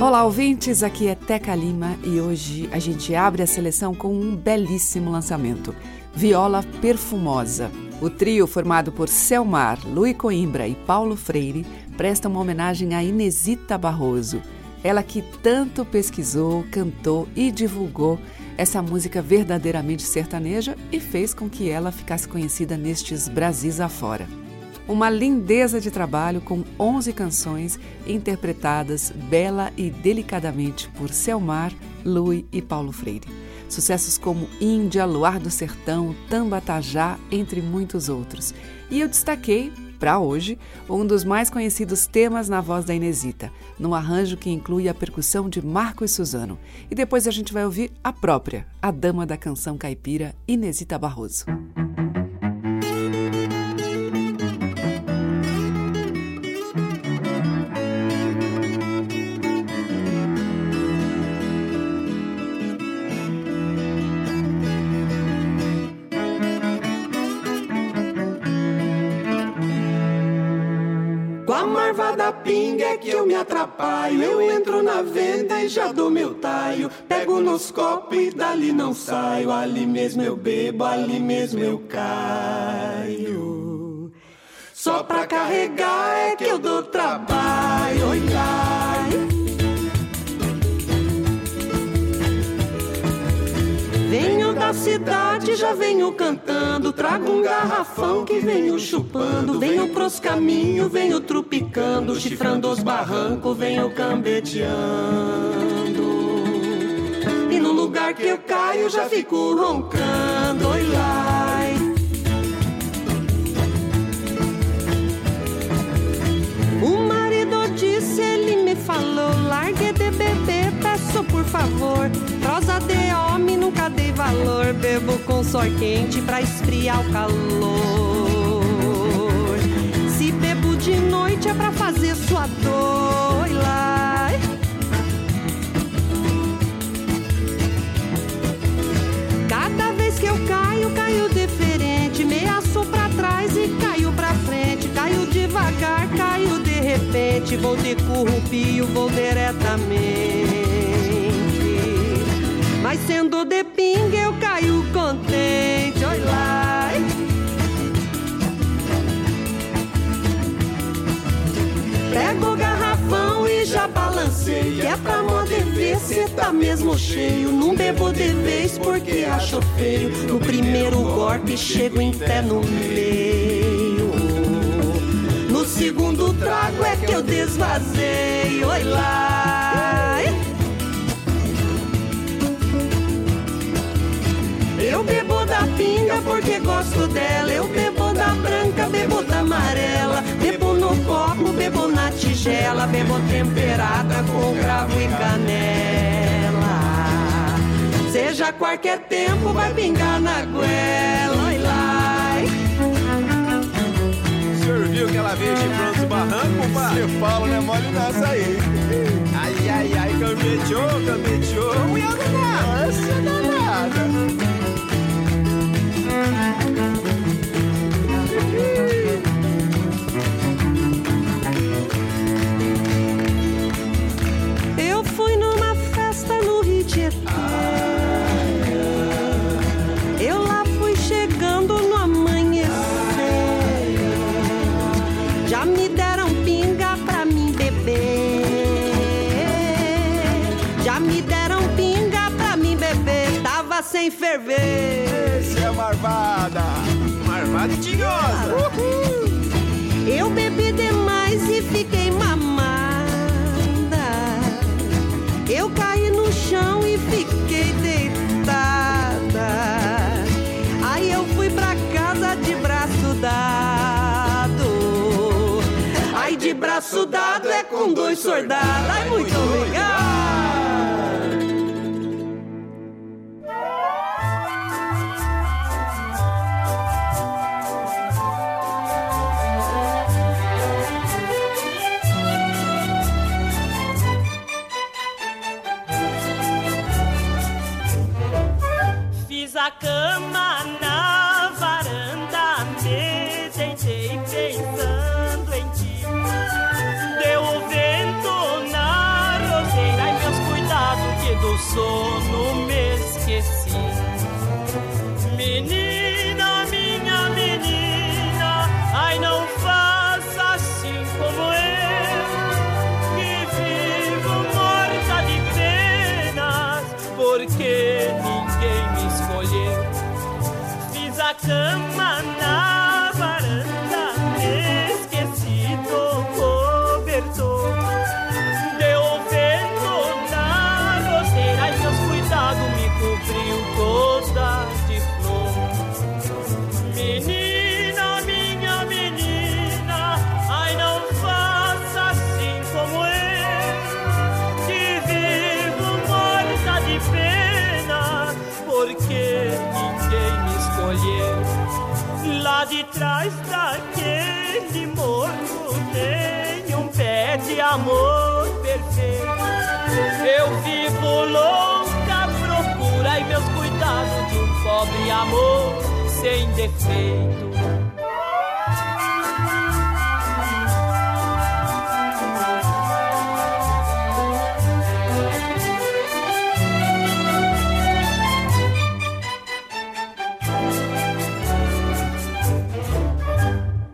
Olá, ouvintes. Aqui é Teca Lima e hoje a gente abre a seleção com um belíssimo lançamento: Viola Perfumosa. O trio, formado por Selmar, Luiz Coimbra e Paulo Freire, presta uma homenagem a Inesita Barroso. Ela que tanto pesquisou, cantou e divulgou essa música verdadeiramente sertaneja e fez com que ela ficasse conhecida nestes Brasis afora. Uma lindeza de trabalho com 11 canções interpretadas bela e delicadamente por Selmar, Lui e Paulo Freire. Sucessos como Índia, Luar do Sertão, Tambatajá, entre muitos outros. E eu destaquei, para hoje, um dos mais conhecidos temas na voz da Inesita, num arranjo que inclui a percussão de Marco e Suzano. E depois a gente vai ouvir a própria, a dama da canção caipira, Inesita Barroso. Que eu me atrapalho. Eu entro na venda e já dou meu taio. Pego nos copos e dali não saio. Ali mesmo eu bebo, ali mesmo eu caio. Só pra carregar é que eu dou já venho cantando. Trago um garrafão que venho chupando. Venho pros caminhos, venho trupicando. Chifrando os barrancos, venho cambeteando. E no lugar que eu caio, já fico roncando. Oi, lai. Por favor. Prosa de homem, nunca dei valor, bebo com só quente pra esfriar o calor. Se bebo de noite é pra fazer sua dor, Oi, lá. Cada vez que eu caio, caio diferente. Meaço pra trás e caio pra frente. Caio devagar, caio de repente. Vou de currupio, vou diretamente. Mas sendo de pinga, eu caio contente. Oi lá. Pego o garrafão e já balancei. É pra poder ver se tá mesmo cheio. Não bebo de vez porque acho feio. No primeiro golpe chego em pé no meio. No segundo trago é que eu desvazei. Oi lá. Eu bebo da pinga porque gosto dela. Eu bebo da branca, bebo da amarela. Bebo no copo, bebo na tigela. Bebo temperada com cravo e canela. Seja qualquer tempo, vai pingar na goela. Oi lá. O senhor viu que ela veio chifrando os barrancos, pá? Você fala, né? Mole nessa aí. Ai, ai, ai, campeteou, campeteou. Mulher danada. Essa danada. Eu fui numa festa no Rio Tietê. Eu lá fui chegando no amanhecer. Já me deram pinga pra mim beber. Já me deram pinga pra mim beber. Tava sem ferver. Marvada. Marvada e tinhosa. Eu bebi demais e fiquei mamada. Eu caí no chão e fiquei deitada. Aí eu fui pra casa de braço dado. Ai, de braço dado é com dois soldados. Ai, muito legal. Amor sem defeito.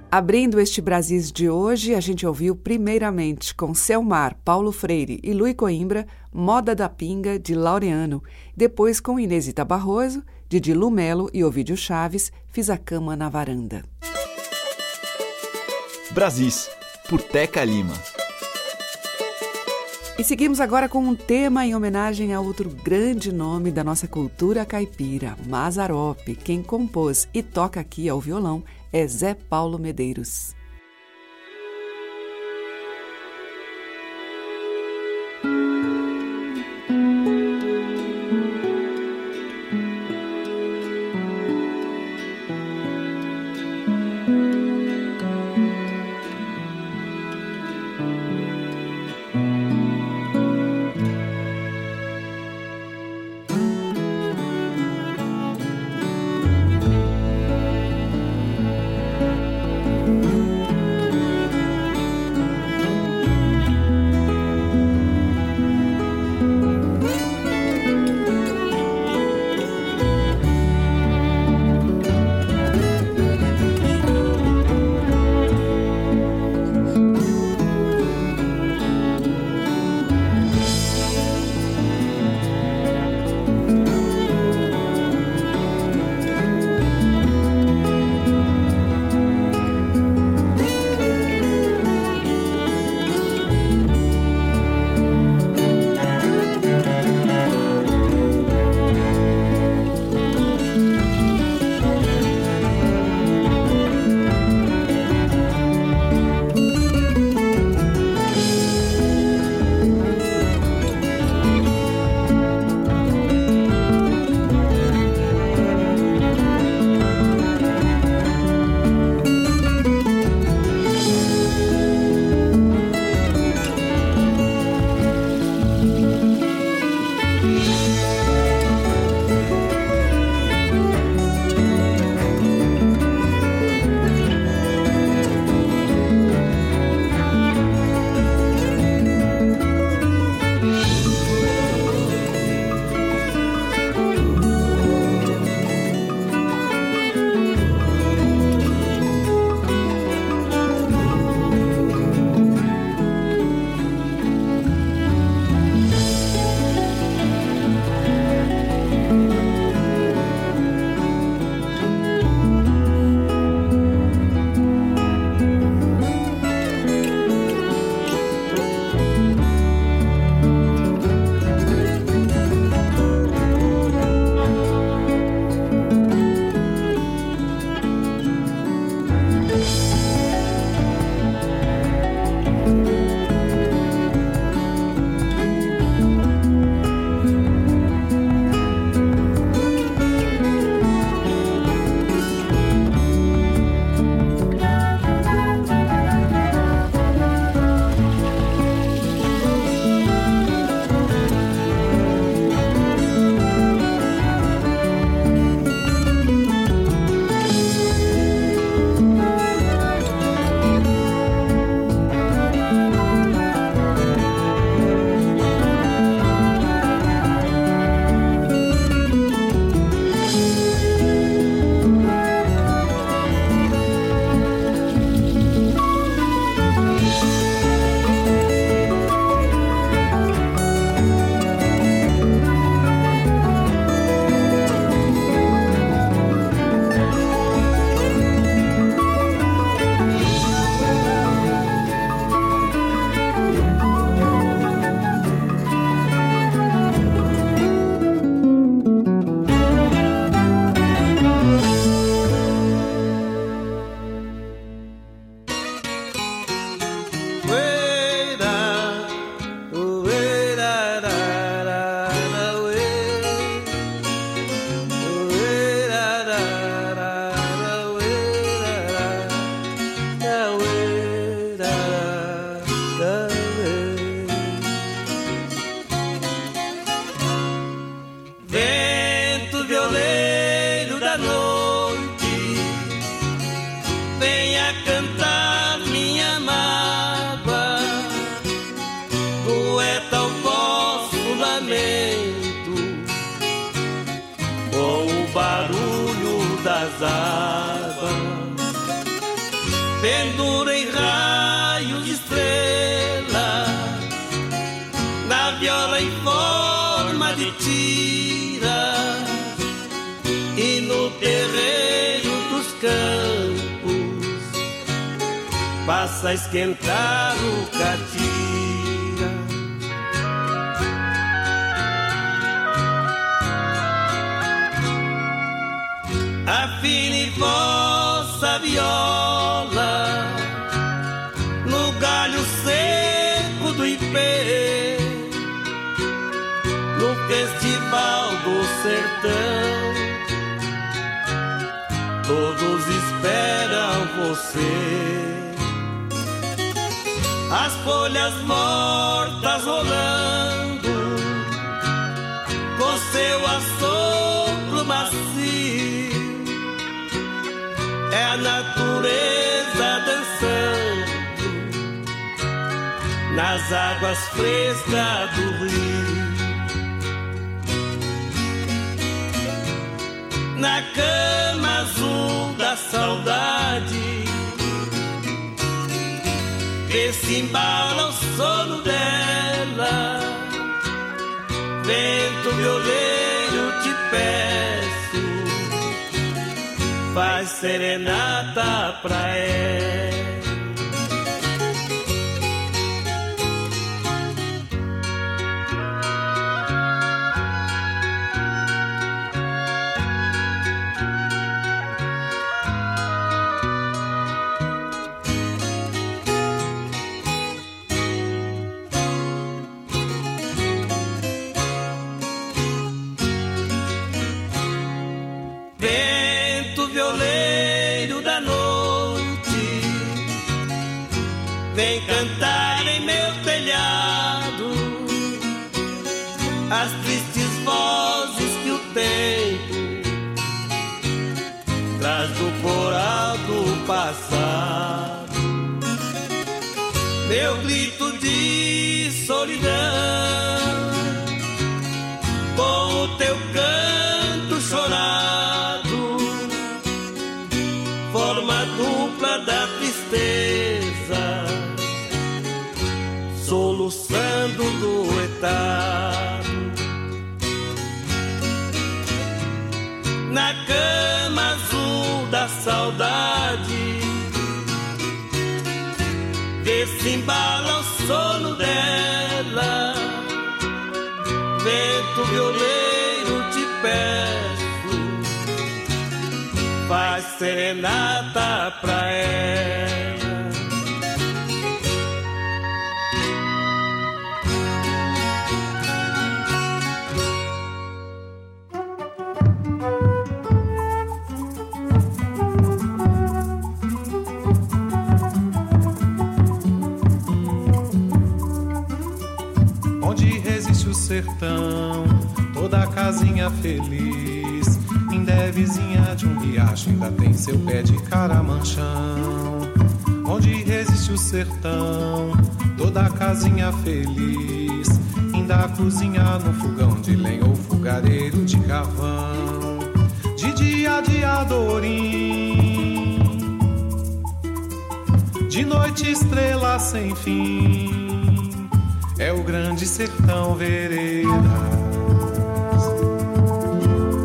Abrindo este Brasis de hoje, a gente ouviu primeiramente com Selmar, Paulo Freire e Luiz Coimbra, Moda da Pinga, de Laureano. Depois com Inesita Barroso, Didi Lumelo e Ovídio Chaves, Fiz a Cama na Varanda. Brasis, por Teca Lima. E seguimos agora com um tema em homenagem a outro grande nome da nossa cultura caipira, Mazarope. Quem compôs e toca aqui ao violão é Zé Paulo Medeiros. Nas águas frescas do rio. Na cama azul da saudade, vê se embala o sono dela. Vento violeiro te peço faz serenata pra ela. Duetado. Na cama azul da saudade, vê se embala o sono dela vento violeiro te peço, faz serenata pra ela. Sertão, toda casinha feliz. Ainda é vizinha de um riacho, ainda tem seu pé de caramanchão. Onde resiste o sertão, toda casinha feliz. Ainda cozinha no fogão de lenha ou fogareiro de carvão. De dia de adorim, de noite estrela sem fim é o grande sertão veredas,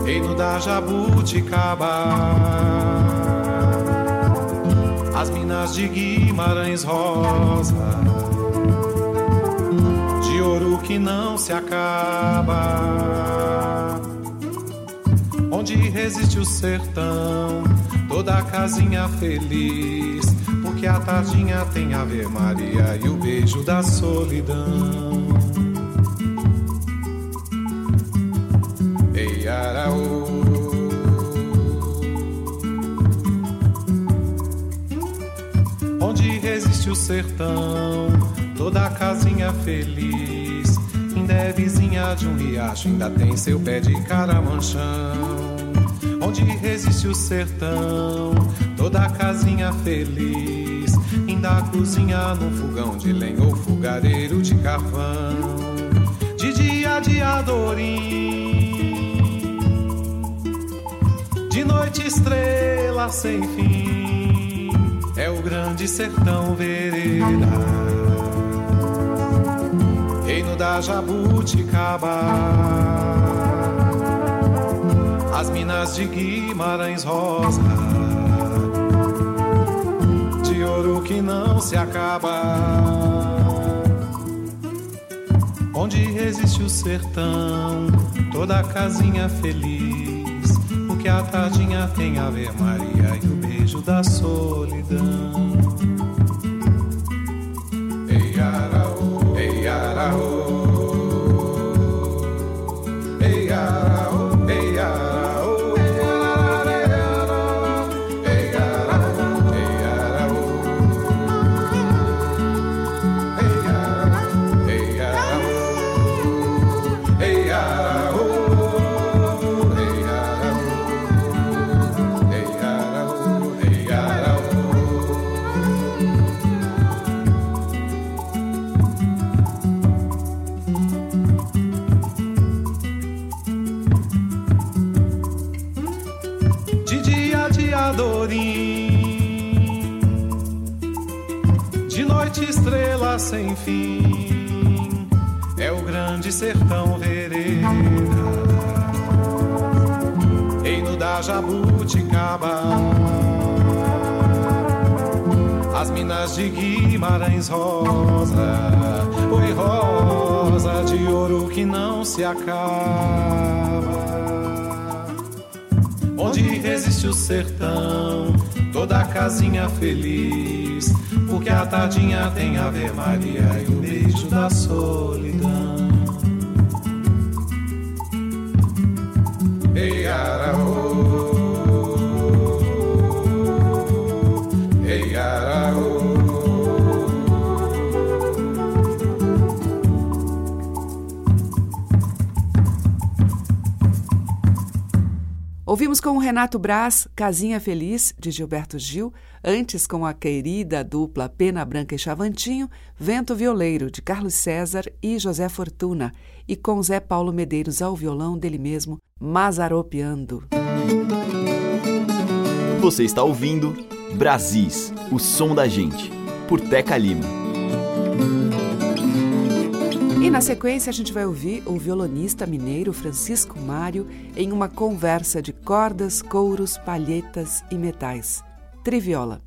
reino da jabuticaba, as minas de Guimarães Rosa, de ouro que não se acaba, onde resiste o sertão, toda casinha feliz porque a tardinha tem Ave Maria e o beijo da solidão. Ei, araô. Onde resiste o sertão, toda a casinha feliz. Ainda é vizinha de um riacho, ainda tem seu pé de caramanchão. Onde resiste o sertão, toda casinha feliz. Ainda cozinha num fogão de lenha ou fogareiro de carvão. De dia de adorim, de noite estrela sem fim. é o grande sertão vereda. Reino da jabuticaba. As minas de Guimarães Rosa. De ouro que não se acaba onde existe o sertão, toda casinha feliz, porque a tardinha tem Ave Maria e o beijo da solidão. Ei, araô, ei, araô. Sem fim é o grande sertão vereda, reino da jabuticaba. As minas de Guimarães rosa, oi rosa de ouro que não se acaba. Onde resiste o sertão, toda casinha feliz porque a tardinha tem Ave Maria e o beijo da solidão. Ei, Araô. Ouvimos com o Renato Braz, Casinha Feliz, de Gilberto Gil, Antes, com a querida dupla Pena Branca e Chavantinho, Vento Violeiro, de Carlos César e José Fortuna, e com Zé Paulo Medeiros ao violão dele mesmo, Mazaropeando. Você está ouvindo Brasis, o som da gente, por Teca Lima. E na sequência a gente vai ouvir o violonista mineiro Francisco Mário em uma conversa de cordas, couros, palhetas e metais. Triviola.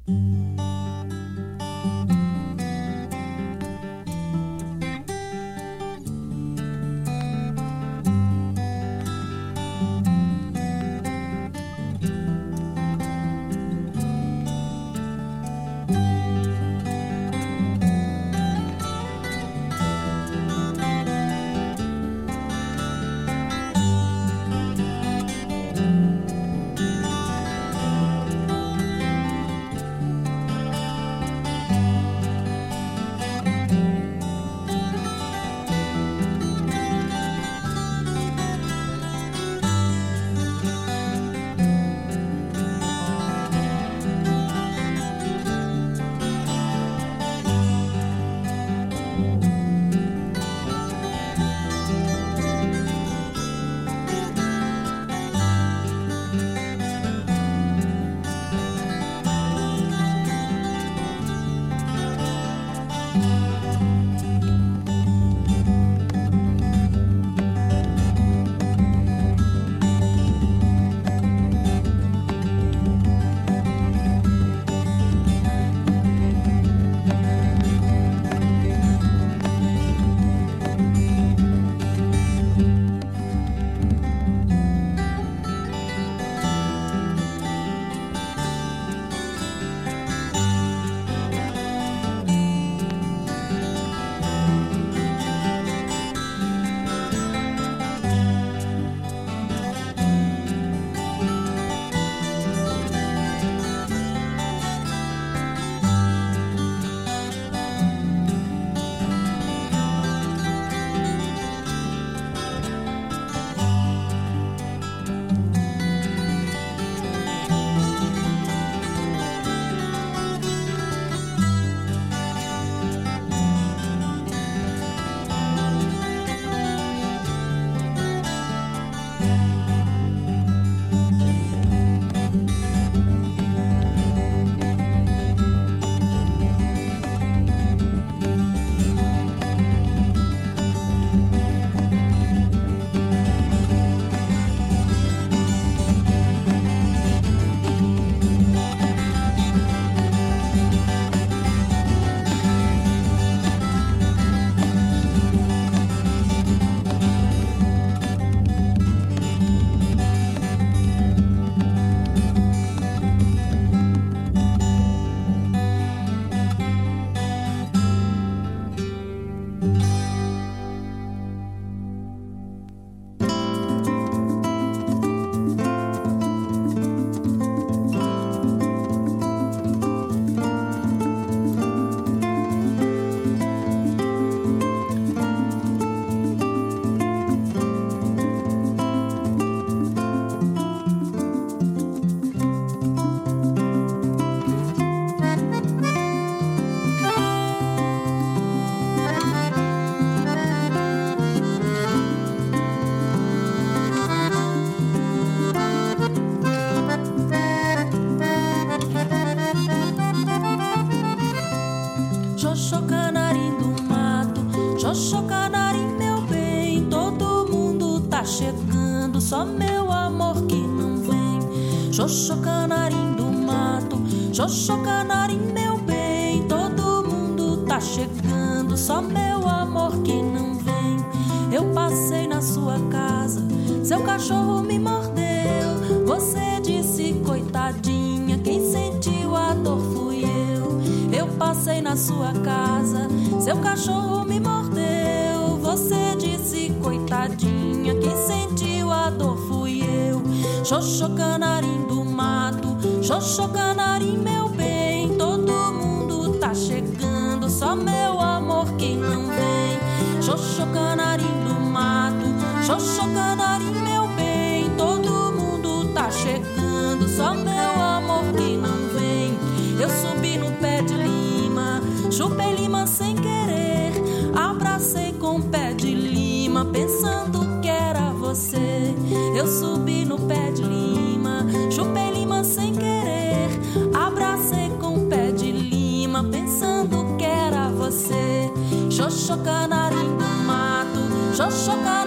Xoxô, canarinho, meu bem, todo mundo tá chegando. Só meu amor que não vem. Eu subi no pé de lima, chupei lima sem querer. Abracei com pé de lima, pensando que era você. Eu subi no pé de lima, chupei lima sem querer. Abracei com pé de lima, pensando que era você. Xoxô, canarinho do mato, xoxô, canarinho.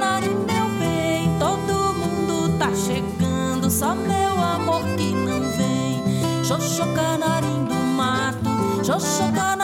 So soparos.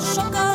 só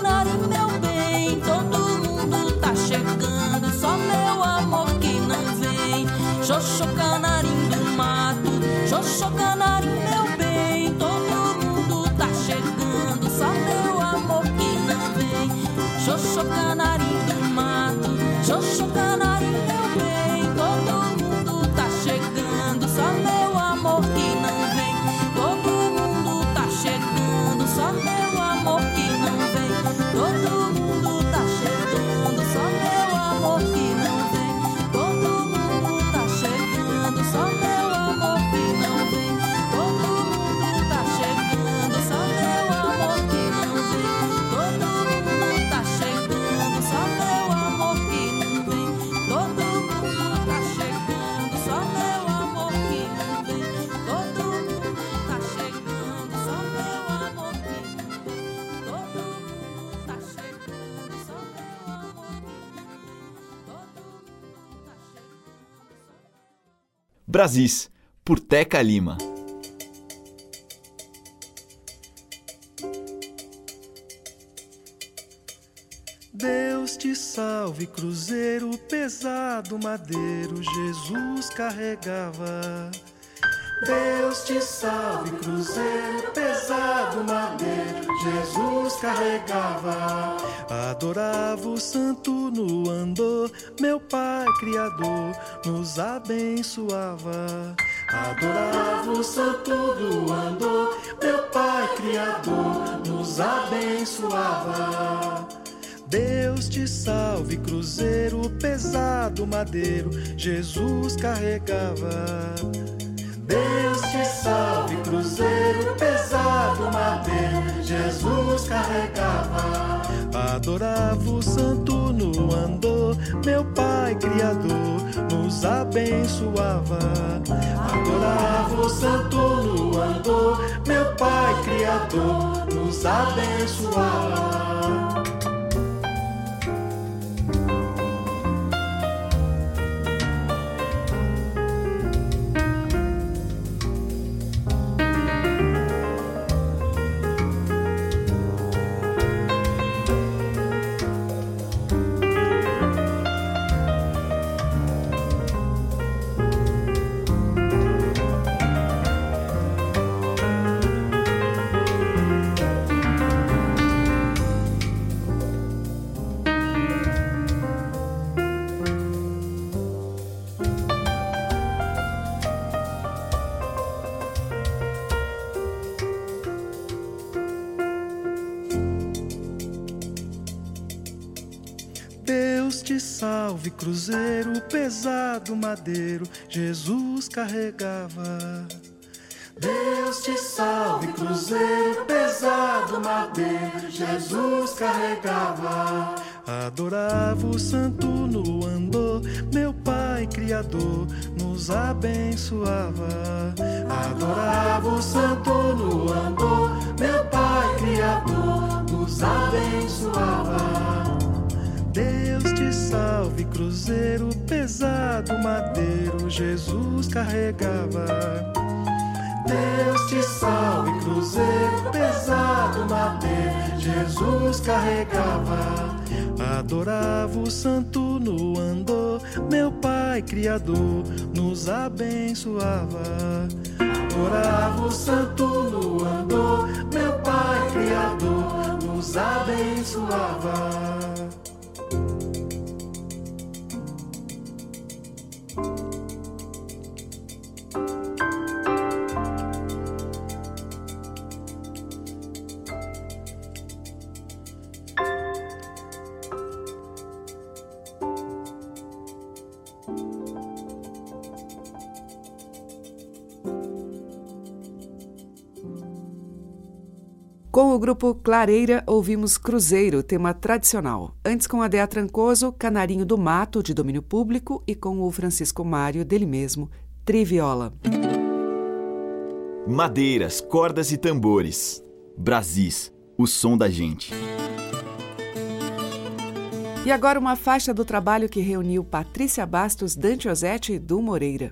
Brasis, por Teca Lima. Deus te salve, cruzeiro pesado, madeiro, Jesus carregava Deus te salve, cruzeiro pesado madeiro, Jesus carregava. Adorava o santo no andor, meu Pai Criador nos abençoava. Adorava o santo do andor, meu Pai Criador nos abençoava. Deus te salve, cruzeiro pesado madeiro, Jesus carregava. Deus te salve, cruzeiro pesado, madeira, Jesus carregava. Adorava o santo no andor, meu Pai Criador nos abençoava. Adorava o santo no andor, meu Pai Criador nos abençoava. Salve, cruzeiro pesado, madeiro, Jesus carregava. Deus te salve, cruzeiro pesado, madeiro, Jesus carregava. Adorava o santo no andor, meu Pai Criador nos abençoava. Adorava o santo no andor, meu Pai Criador nos abençoava. Cruzeiro pesado, madeiro, Jesus carregava. Deus te salve, cruzeiro pesado, madeiro, Jesus carregava. Adorava o santo no andor, meu Pai Criador nos abençoava. Adorava o santo no andor, meu Pai Criador nos abençoava. Grupo Clareira, ouvimos Cruzeiro, tema tradicional. Antes, com a Dea Trancoso, Canarinho do Mato, de domínio público, e com o Francisco Mário, dele mesmo, Triviola. Madeiras, cordas e tambores. Brasis, o som da gente. E agora uma faixa do trabalho que reuniu Patrícia Bastos, Dante Ozzetti e Du Moreira.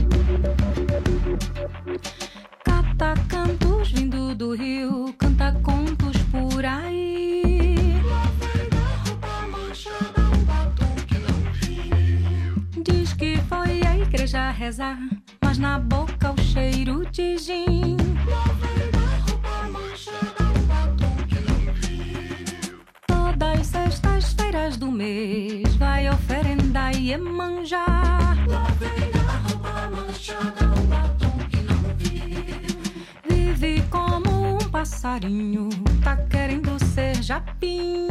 mas na boca o cheiro de gin. Todas sextas-feiras do mês vai oferenda e manjar. Vive como um passarinho, tá querendo ser japim.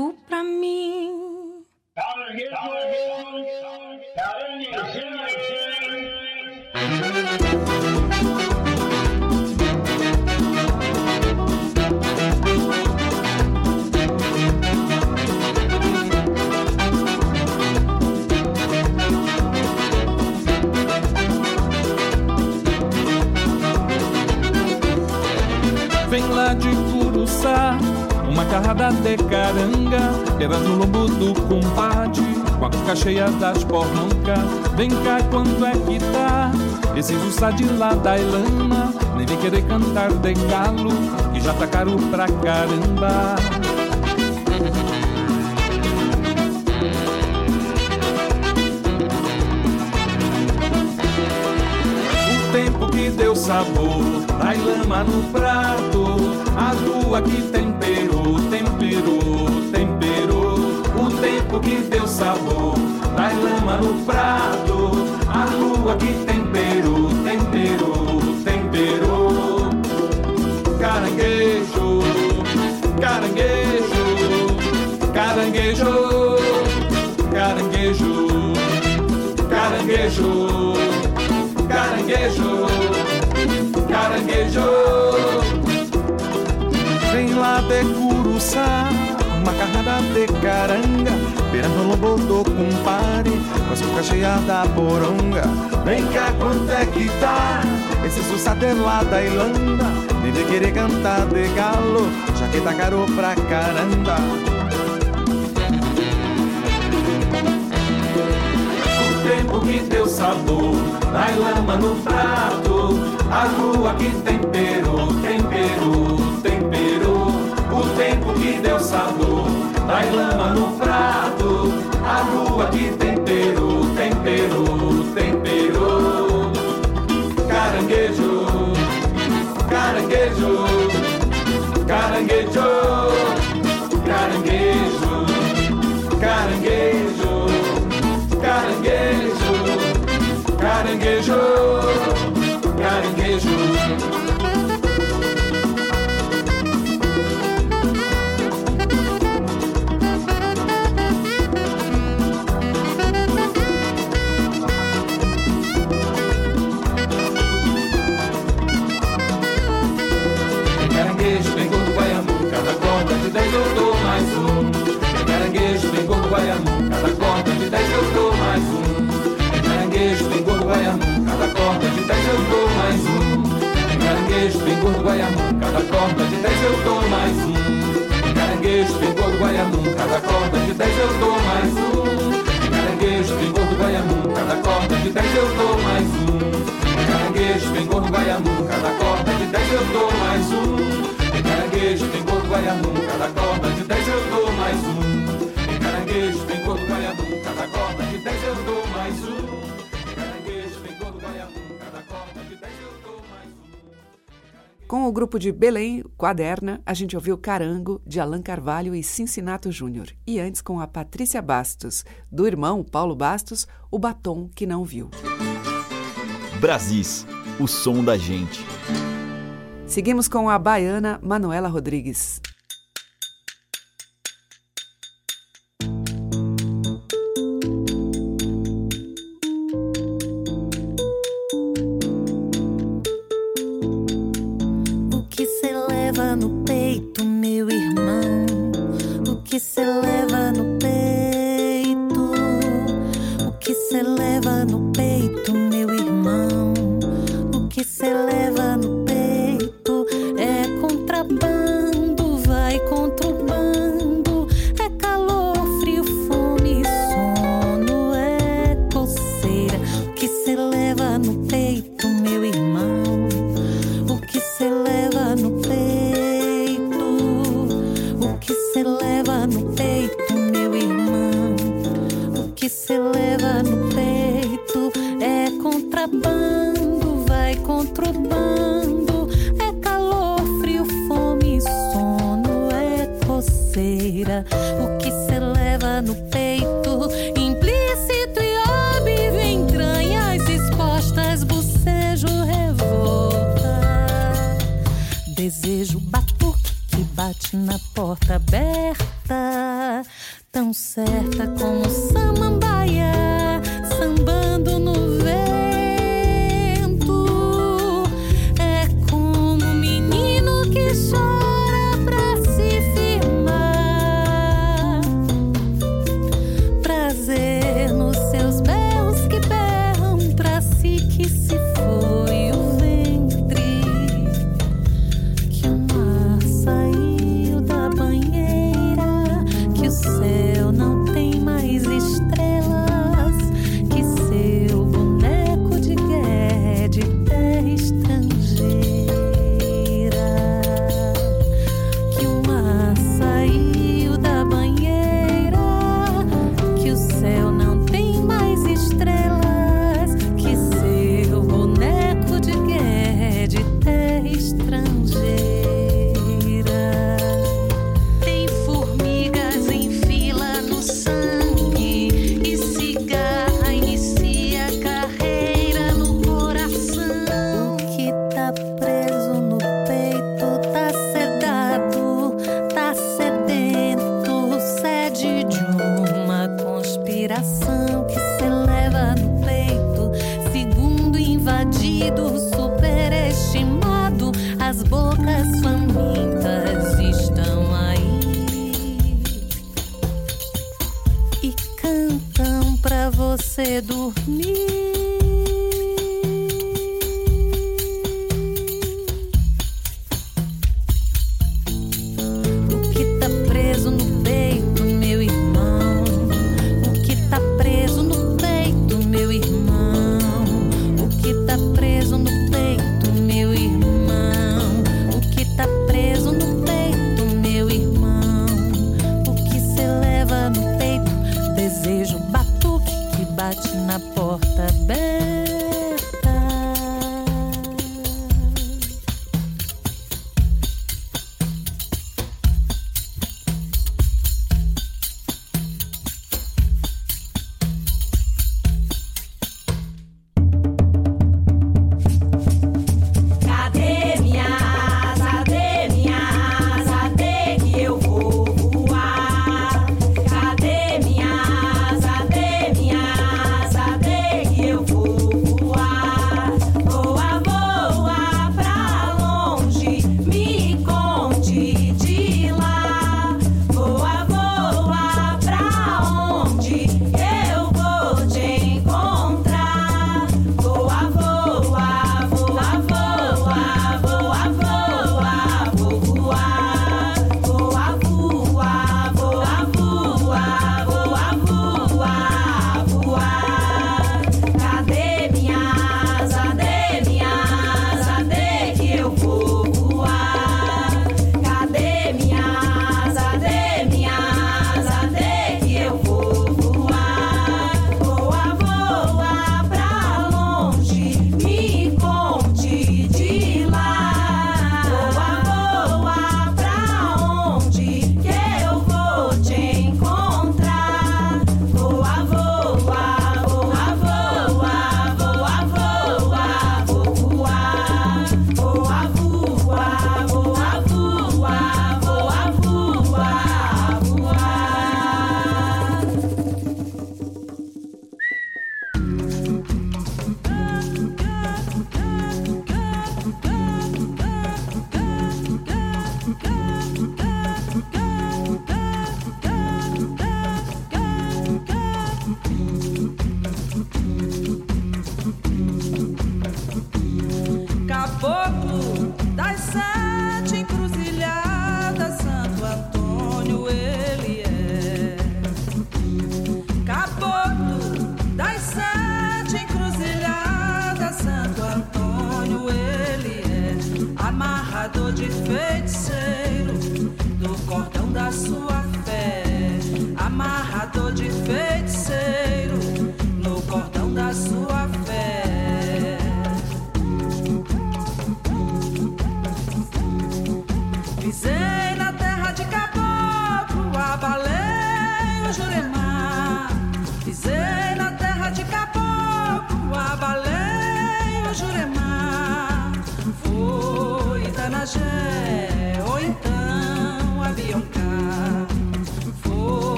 coupe com a boca cheia das porroncas. Vem cá, quanto é que tá? Esse jussa de lá da Ilana, nem vem querer cantar de galo, que já tá caro pra caramba. O tempo que deu sabor, da lama no prato, a lua que temperou, temperou. Lama no prato, a lua que temperou, temperou, temperou. Caranguejo, caranguejo, caranguejo, caranguejo, caranguejo, caranguejo, caranguejo. Vem lá de Curuçá, uma carrada de caranga, beirando o lobo do compadre, com as bocas cheias da boronga. Vem cá, quanto é que tá? Esse sussate lá da Irlanda, nem de querer cantar de galo, já que tá caro pra caramba. O tempo que deu sabor, da lama no prato, a lua que temperou, temperou, temperou. Tempo que deu sabor, da lama no prato, a lua que temperou, temperou, temperou. Caranguejo, caranguejo, caranguejo, Vem gordo, guaiamu, cada corda de dez eu dou mais um. Caranguejo, vem gordo, guaiamu, cada corda de dez eu dou mais um. Caranguejo, vem gordo, guaiamu, cada corda de dez eu dou mais um. Caranguejo, vem gordo, guaiamu, cada corda de dez eu dou mais um. Caranguejo, vem gordo, guaiamu, cada corda de dez eu dou mais um. Caranguejo, vem gordo, guaiamu, cada corda de dez eu dou mais um. Com o grupo de Belém, Quaderna, a gente ouviu Carango, de Alan Carvalho e Cincinato Júnior. E antes, com a Patrícia Bastos, do irmão Paulo Bastos, O Batom Que Não Viu. Brasis, o som da gente. Seguimos com a baiana Manuela Rodrigues. O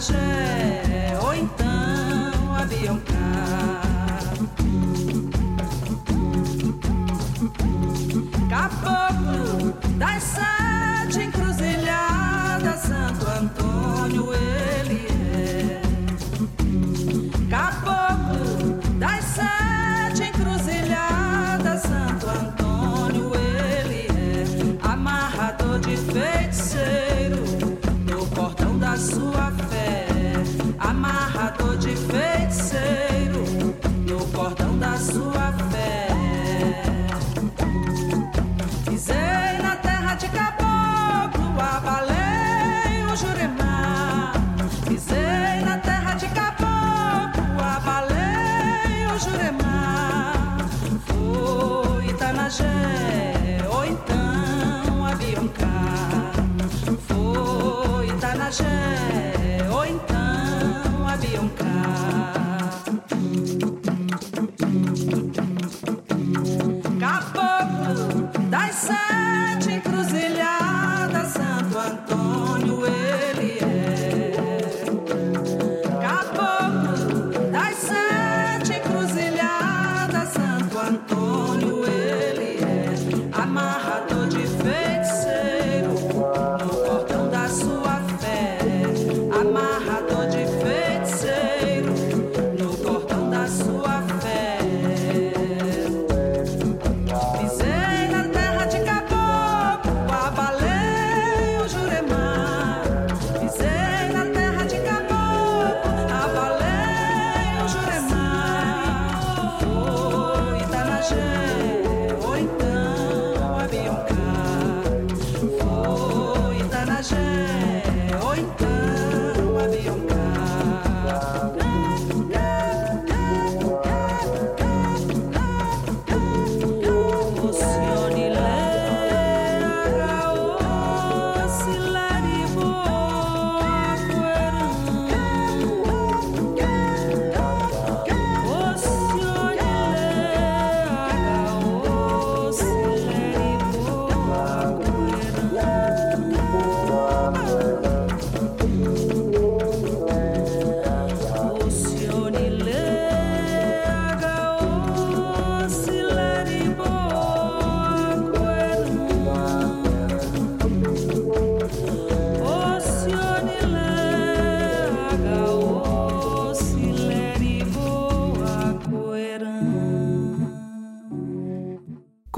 Santo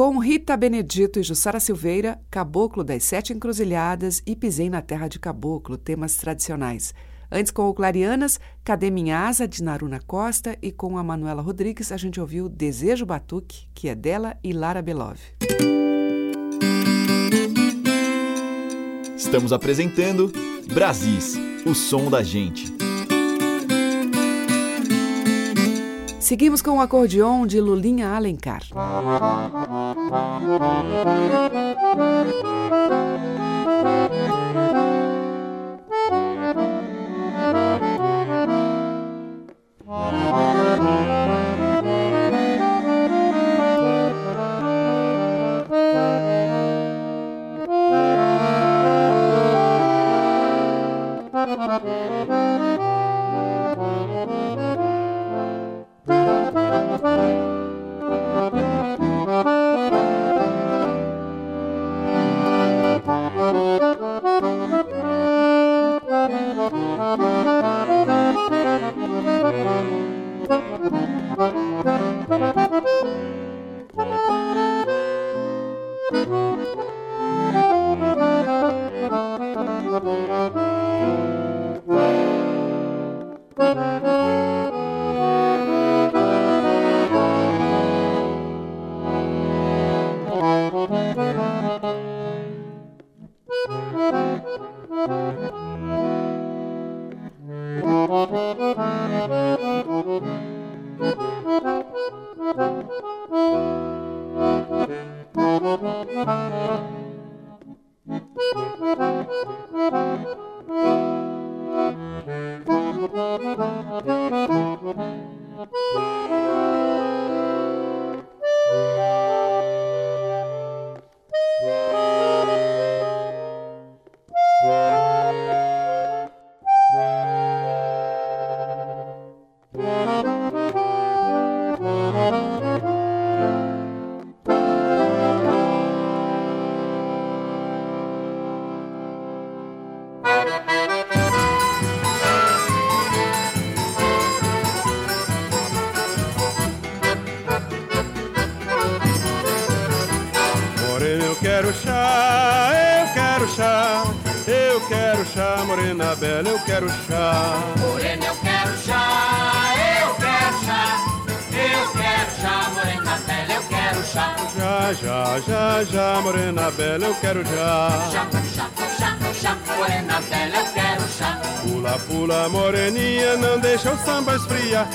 Com Rita Benedito e Jussara Silveira, Caboclo das Sete Encruzilhadas e Pisei na Terra de Caboclo, temas tradicionais. Antes, com o Clarianas, Cadê Minha Asa, de Naruna Costa, e com a Manuela Rodrigues, a gente ouviu Desejo Batuque, que é dela e Lara Belove. Estamos apresentando Brasis, o som da gente. Seguimos com o acordeon de Lulinha Alencar. Eu quero chá, eu quero chá, eu quero chá, morena bela, eu quero chá. Morena, eu quero chá, eu quero chá, eu quero chá, morena bela, eu quero chá. Já, já, já, já, morena bela, eu quero já. Chá, chá, chá, chá, morena bela, eu quero chá. Pula, pula, moreninha, não deixa o samba esfriar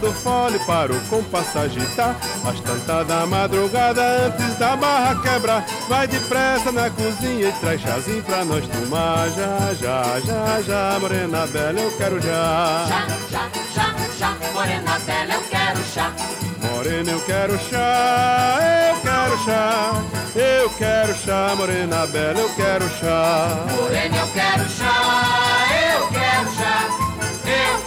do fole para o compasso agitar. Às tantas da madrugada, antes da barra quebrar. Vai depressa na cozinha e traz chazinho pra nós tomar. Já, já, já, já, morena bela, eu quero já. Já, já, já, já, morena bela, eu quero chá. Morena, eu quero chá, eu quero chá. Eu quero chá, morena bela, eu quero chá. Morena, eu quero chá, eu quero chá. Eu quero chá,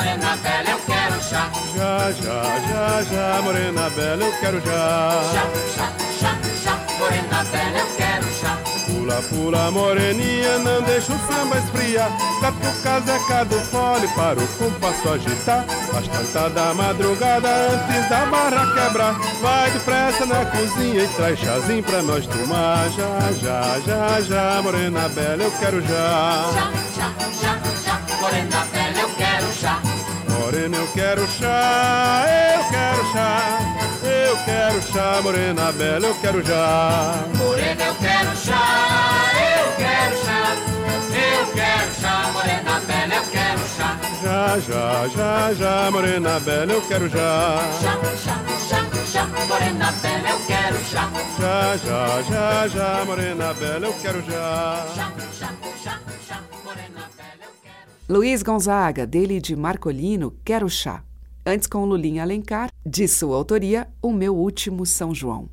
morena bela, eu quero já, já, já, já, morena bela, eu quero já. Já, já, já, já, morena bela, eu quero já. Pula, pula, moreninha, não deixa o samba esfriar. Catuca Zeca do fole para o compasso agitar. Às tantas da madrugada, antes da barra quebrar. Vai depressa na cozinha e traz chazinho pra nós tomar. Já, já, já, já, morena bela, eu quero já. Já, já, já, já, morena bela, eu. Morena, eu quero chá, eu quero chá, eu quero chá, morena bela, eu quero já. Morena, eu quero chá, eu quero chá, eu quero chá, morena bela, eu quero chá. Já, já, já, já, morena bela, eu quero já. Já, já, já, já, morena bela, eu quero chá. Já, já, já, já, morena bela, eu quero já. Já, já, Luiz Gonzaga, dele de Marcolino, Quero Chá. Antes com Lulinha Alencar, de sua autoria, O Meu Último São João.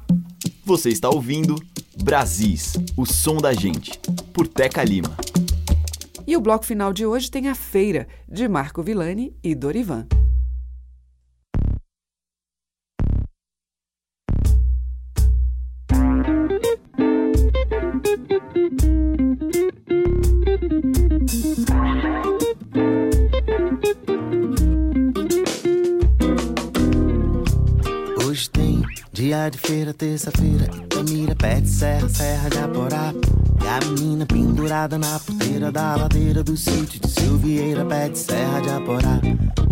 Você está ouvindo Brasis, o som da gente, por Teca Lima. E o bloco final de hoje tem a Feira, de Marco Villani e Dorivan. De feira, terça-feira, Itamira, pé de serra, serra de Aporá. E a menina pendurada na porteira da ladeira do sítio de Silvieira, pé de serra de Aporá.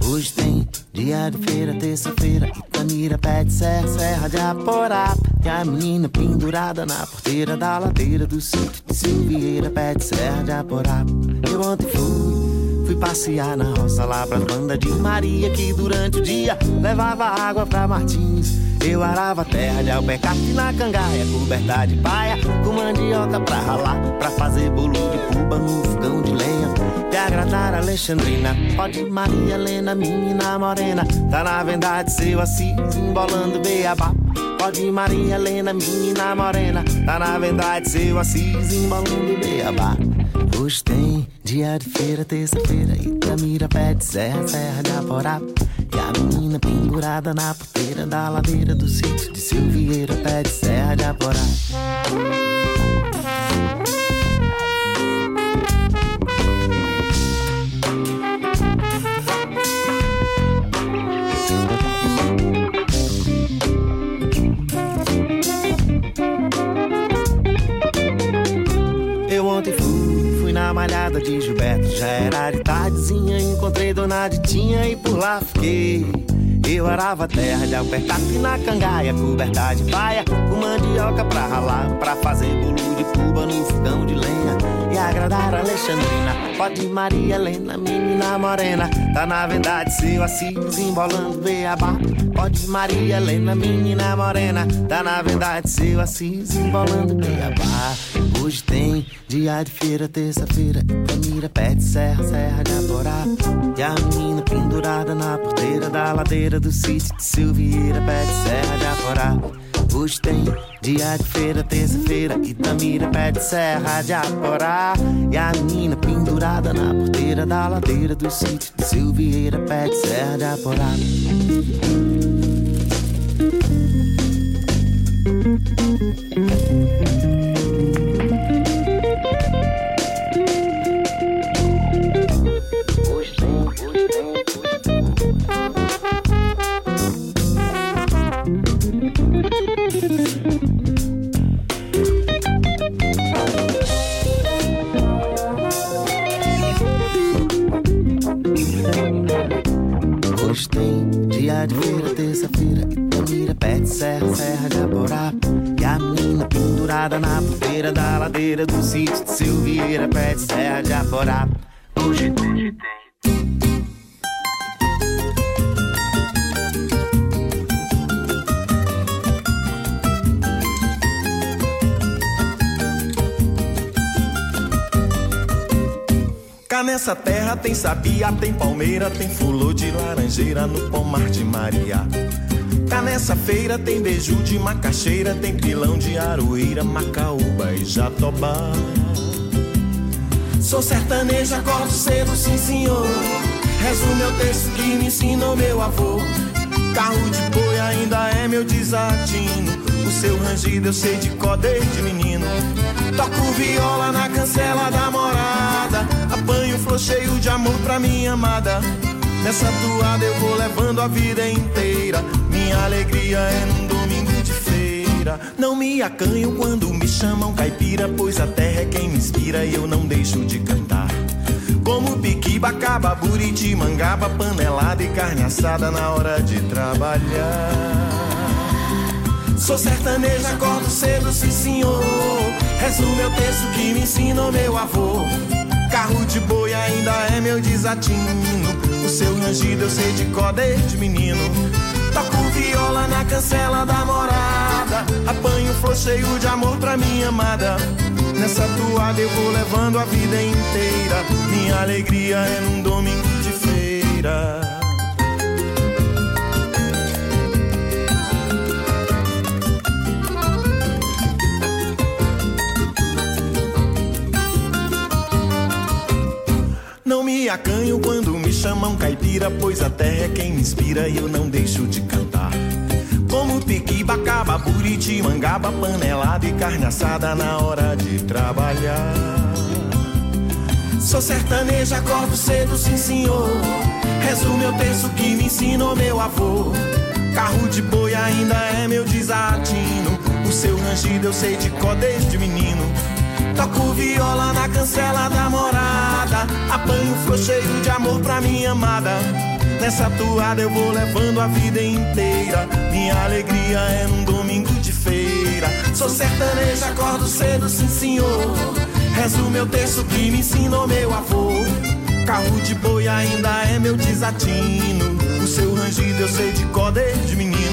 Hoje tem dia de feira, terça-feira, Itamira, pé de serra, serra de Aporá. E a menina pendurada na porteira da ladeira do sítio de Silvieira, pé de serra de Aporá. Eu ontem fui, fui passear na roça lá pra banda de Maria, que durante o dia levava água pra Martins. Eu arava a terra de alpecarte na cangaia, coberta de paia, com mandioca pra ralar, pra fazer bolo de puba no fogão de lenha. De agradar Alexandrina, pode Maria Helena, menina morena, tá na verdade seu Assis, embolando beabá. Pode Maria Helena, menina morena, tá na verdade seu Assis, embolando beabá. Hoje dia de feira, terça-feira, Itamira, pé de serra, serra de Aporá. E a menina pendurada na porteira da ladeira do sítio de Silvieira, pé de serra de Aporá. De Gilberto. Já era de tardezinha, encontrei Dona Ditinha e por lá fiquei. Eu arava a terra de alpercate na cangaia, coberta de paia, com mandioca pra ralar, pra fazer bolo de cuba no fogão de lenha. E agradar a Alexandrina, pode Maria Helena, menina morena, tá na verdade seu Assis, embolando beabá. Pode Maria Helena, menina morena, tá na verdade seu Assis, embolando beabá. Hoje tem dia de feira, terça-feira, Itamira, pé de serra, serra de Aporá. E a menina pendurada na porteira da ladeira do sítio de Silvieira, pé de serra de Aporá. Hoje tem dia de feira, terça-feira, Itamira, pé de serra de Aporá. E a menina pendurada na porteira da ladeira do sítio de Silvieira, pé de serra de Aporá. Serra, serra de Aporá. E a menina pendurada na porteira da ladeira do sítio de Silvieira, pé de serra de Aporá. Hoje tem, hoje tem. Cá nessa terra tem sabia, tem palmeira, tem fulô de laranjeira no pomar de Maria. Cá nessa feira tem beiju de macaxeira, tem pilão de aroeira, macaúba e jatobá. Sou sertaneja, acordo cedo, sim senhor. Rezo meu texto que me ensinou meu avô. Carro de boi ainda é meu desatino. O seu rangido eu sei de cor desde menino. Toco viola na cancela da morada. Apanho flor cheio de amor pra minha amada. Nessa toada eu vou levando a vida inteira. Minha alegria é num domingo de feira. Não me acanho quando me chamam caipira, pois a terra é quem me inspira e eu não deixo de cantar. Como piquiba, caba, buriti, mangaba, panelada e carne assada na hora de trabalhar. Sou sertaneja, acordo cedo, sim senhor. Rezo meu texto que me ensinou meu avô. Carro de boi ainda é meu desatino. O seu rangido eu sei de cor desde menino. Toco viola na cancela da morada. Apanho flor cheio de amor pra minha amada. Nessa toada eu vou levando a vida inteira. Minha alegria é num domingo de feira. Não me acanho quando me chamam caipira, pois a terra é quem me inspira e eu não deixo de cantar. Como piquiba, caba, buriti, mangaba, panelada e carne assada na hora de trabalhar. Sou sertaneja, acordo cedo, sim senhor. Rezo meu texto que me ensinou meu avô. Carro de boi ainda é meu desatino. O seu rangido eu sei de có desde menino. Toco viola na cancela da morada. Apanho flor cheio de amor pra minha amada. Nessa toada eu vou levando a vida inteira. Minha alegria é num domingo de feira. Sou sertaneja, acordo cedo, sim senhor. Rezo meu texto que me ensinou meu avô. Carro de boi ainda é meu desatino. O seu rangido eu sei de có desde menino.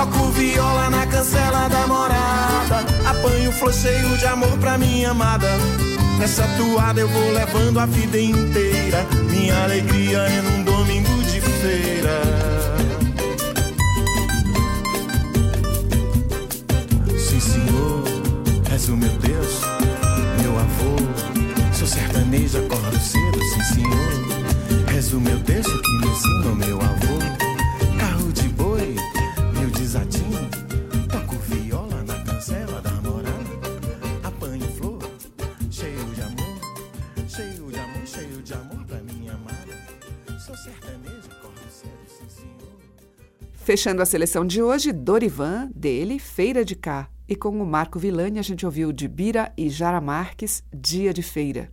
Toco viola na cancela da morada. Apanho flor cheio de amor pra minha amada. Nessa toada eu vou levando a vida inteira. Minha alegria é num domingo de feira. Sim, senhor, és o meu Deus, meu avô. Sou sertanejo, acordo cedo, sim, senhor. És o meu Deus que me ensinou, meu avô. Fechando a seleção de hoje, Dorivan, dele, Feira de Cá. E com o Marco Villani a gente ouviu de Bira e Jara Marques, Dia de Feira.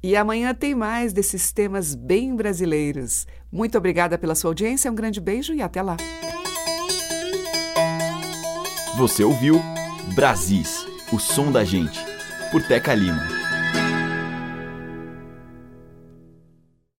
E amanhã tem mais desses temas bem brasileiros. Muito obrigada pela sua audiência, um grande beijo e até lá. Você ouviu Brasis, o som da gente, por Teca Lima.